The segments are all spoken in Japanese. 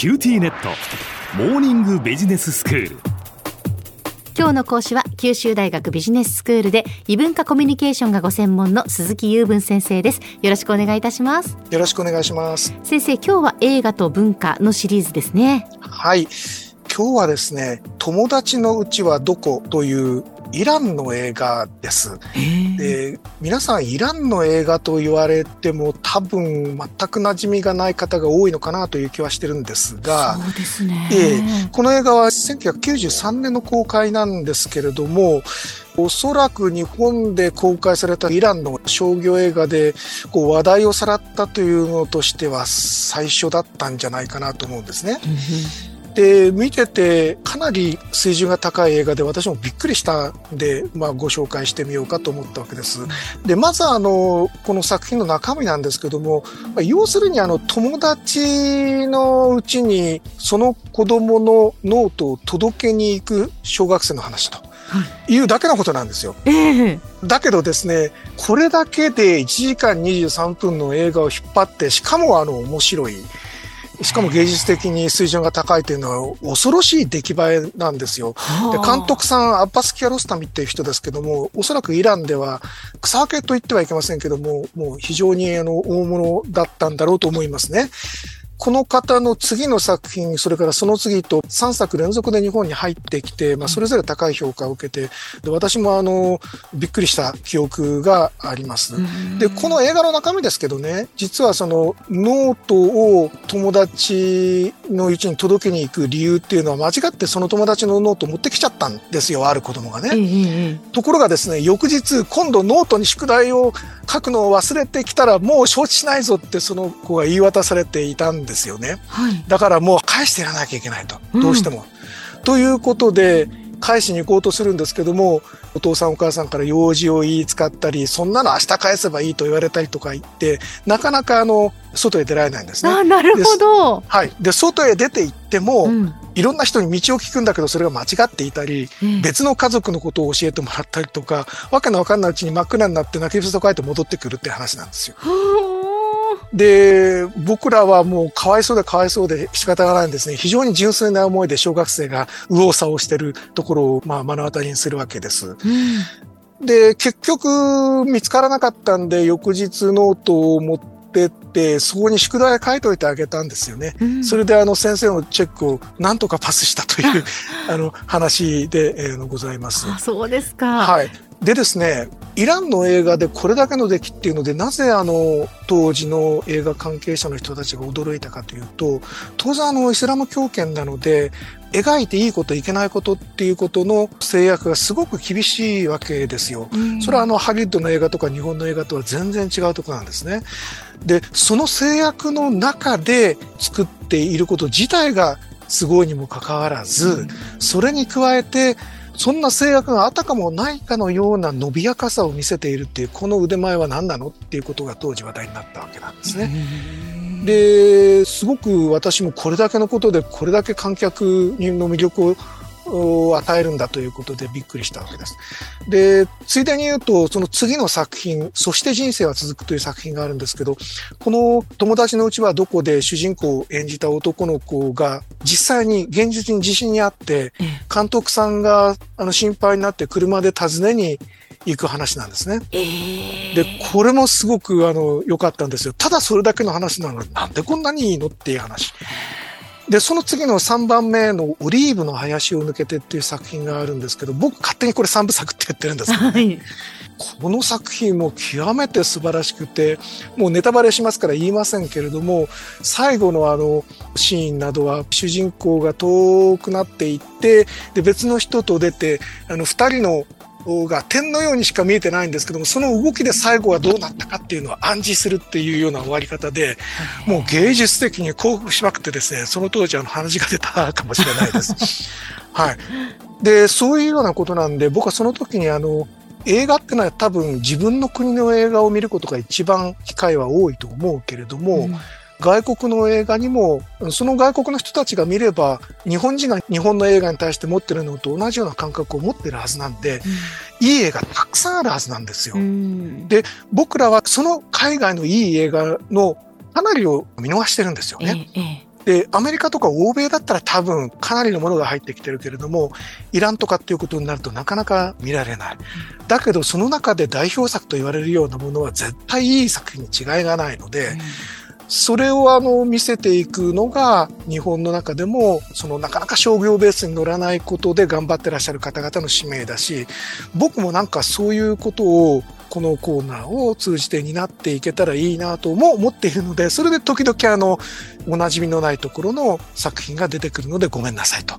QTnet。モーニングビジネススクール。今日の講師は九州大学ビジネススクールで異文化コミュニケーションがご専門の鈴木雄文先生です。よろしくお願いいたします。よろしくお願いします。先生今日は映画と文化のシリーズですね。はい。今日はですね友達のうちはどこというイランの映画です。で皆さんイランの映画と言われても多分全く馴染みがない方が多いのかなという気はしてるんですがそうですね、えー、この映画は1993年の公開なんですけれどもおそらく日本で公開されたイランの商業映画でこう話題をさらったというのとしては最初だったんじゃないかなと思うんですね。で、見ててかなり水準が高い映画で私もびっくりしたんで、まあ、ご紹介してみようかと思ったわけです。で、まずあの、この作品の中身なんですけども、まあ、要するにあの、友達のうちにその子供のノートを届けに行く小学生の話と。いうだけのことなんですよ。えー、だけどですね、これだけで1時間23分の映画を引っ張って、しかもあの面白い。しかも芸術的に水準が高いというのは恐ろしい出来栄えなんですよ。で監督さん、アッバス・キアロスタミっていう人ですけども、おそらくイランでは草分けと言ってはいけませんけども、もう非常にあの大物だったんだろうと思いますね。この方の次の作品、それからその次と3作連続で日本に入ってきて、まあ、それぞれ高い評価を受けて、で私もあの、びっくりした記憶があります。で、この映画の中身ですけどね、実はそのノートを友達のうちに届けに行く理由っていうのは間違ってその友達のノートを持ってきちゃったんですよ、ある子供がね。ところがですね、翌日、今度ノートに宿題を書くのを忘れてきたらもう承知しないぞってその子が言い渡されていたんですよね。はい、だからもう返してやらなきゃいけないと。どうしても。うん、ということで、返しに行こうとするんですけども、お父さんお母さんから用事を言い使ったり、そんなの明日返せばいいと言われたりとか言って、なかなかあの、外へ出られないんですね。あ、なるほど。はい。で、外へ出て行っても、うん、いろんな人に道を聞くんだけど、それが間違っていたり、うん、別の家族のことを教えてもらったりとか、わけのわかんないうちに真っ暗になって泣き伏と書いて戻ってくるって話なんですよ。で、僕らはもうかわいそうでかわいそうで仕方がないんですね。非常に純粋な思いで小学生が右往左往してるところを、まあ、目の当たりにするわけです。うん、で、結局見つからなかったんで、翌日ノートを持ってって、そこに宿題書いといてあげたんですよね。うん、それであの先生のチェックをなんとかパスしたという あの話で、えー、ございます。あそうですか。はい。でですね、イランの映画でこれだけの出来っていうので、なぜあの、当時の映画関係者の人たちが驚いたかというと、当然あの、イスラム教圏なので、描いていいこといけないことっていうことの制約がすごく厳しいわけですよ。それはあの、ハリウッドの映画とか日本の映画とは全然違うところなんですね。で、その制約の中で作っていること自体がすごいにもかかわらず、それに加えて、そんな制約があたかもないかのような伸びやかさを見せているっていうこの腕前は何なのっていうことが当時話題になったわけなんですね。ですごく私もこれだけのことでこれだけ観客の魅力をを与えるんだということでびっくりしたわけです。で、ついでに言うと、その次の作品、そして人生は続くという作品があるんですけど、この友達のうちはどこで主人公を演じた男の子が実際に現実に自信にあって、監督さんがあの心配になって車で訪ねに行く話なんですね。えー、で、これもすごくあの良かったんですよ。ただそれだけの話なのになんでこんなにいいのっていう話。で、その次の3番目のオリーブの林を抜けてっていう作品があるんですけど、僕勝手にこれ3部作って言ってるんですけど、ね、はい、この作品も極めて素晴らしくて、もうネタバレしますから言いませんけれども、最後のあのシーンなどは主人公が遠くなっていって、で、別の人と出て、あの、二人のが点のようにしか見えてないんですけども、その動きで最後はどうなったかっていうのを暗示するっていうような終わり方で、もう芸術的に幸福しまくってですね、その当時あの話が出たかもしれないです。はい。で、そういうようなことなんで、僕はその時にあの、映画ってのは多分自分の国の映画を見ることが一番機会は多いと思うけれども、うん外国の映画にも、その外国の人たちが見れば、日本人が日本の映画に対して持ってるのと同じような感覚を持ってるはずなんで、うん、いい映画たくさんあるはずなんですよ。うん、で、僕らはその海外のいい映画のかなりを見逃してるんですよね。で、アメリカとか欧米だったら多分かなりのものが入ってきてるけれども、イランとかっていうことになるとなかなか見られない。だけどその中で代表作と言われるようなものは絶対いい作品に違いがないので、それをあの見せていくのが日本の中でもそのなかなか商業ベースに乗らないことで頑張ってらっしゃる方々の使命だし僕もなんかそういうことをこのコーナーを通じて担っていけたらいいなとも思っているのでそれで時々あのおなじみのないところの作品が出てくるのでごめんなさいと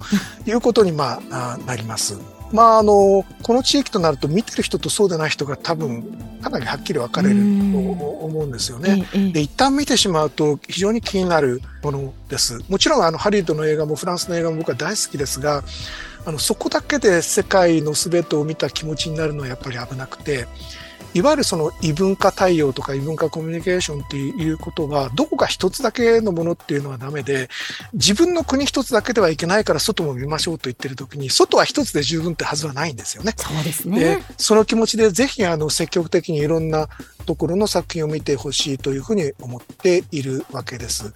いうことにまあなります。まあ、あの、この地域となると見てる人とそうでない人が多分かなりはっきり分かれると思うんですよね。で、一旦見てしまうと非常に気になるものです。もちろんあのハリウッドの映画もフランスの映画も僕は大好きですが、あの、そこだけで世界の全てを見た気持ちになるのはやっぱり危なくて、いわゆるその異文化対応とか異文化コミュニケーションっていうことは、どこか一つだけのものっていうのはダメで、自分の国一つだけではいけないから外も見ましょうと言ってる時に、外は一つで十分ってはずはないんですよね。そうですね。その気持ちでぜひあの積極的にいろんなところの作品を見てほしいというふうに思っているわけです。はい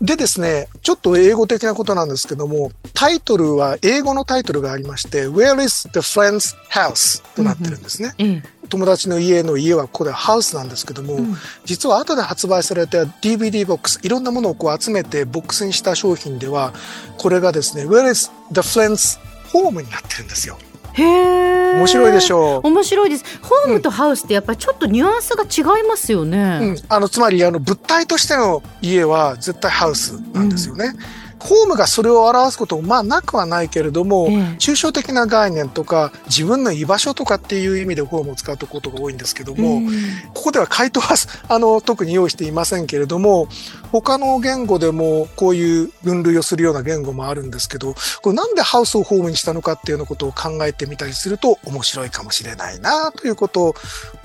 でですね、ちょっと英語的なことなんですけども、タイトルは英語のタイトルがありまして、Where is the friend's house? となってるんですね。うんうん、友達の家の家はここでハウスなんですけども、うん、実は後で発売された DVD ボックス、いろんなものをこう集めてボックスにした商品では、これがですね、Where is the friend's home? になってるんですよ。へえ。面白いでしょう。面白いです。ホームとハウスってやっぱりちょっとニュアンスが違いますよね。うん、あのつまりあの物体としての家は絶対ハウスなんですよね。うんホームがそれを表すこともまあなくはないけれども、抽象的な概念とか自分の居場所とかっていう意味でホームを使うことが多いんですけども、ここでは回答は あの特に用意していませんけれども他の言語でもこういう分類をするような言語もあるんですけどこれなんでハウスをホームにしたのかっていうようなことを考えてみたりすると面白いかもしれないなということを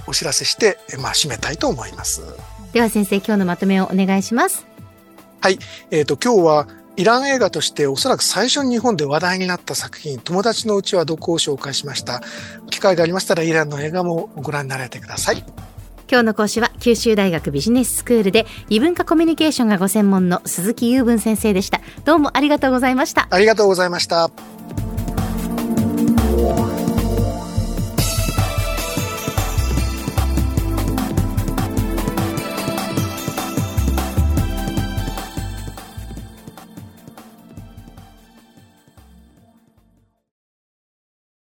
お知らせして、まあ、締めたいと思います。では先生今日のまとめをお願いします。はい、えっ、ー、と今日はイラン映画としておそらく最初に日本で話題になった作品、友達のうちはどこを紹介しました？機会がありましたらイランの映画もご覧になられてください。今日の講師は九州大学ビジネススクールで異文化コミュニケーションがご専門の鈴木雄文先生でした。どうもありがとうございました。ありがとうございました。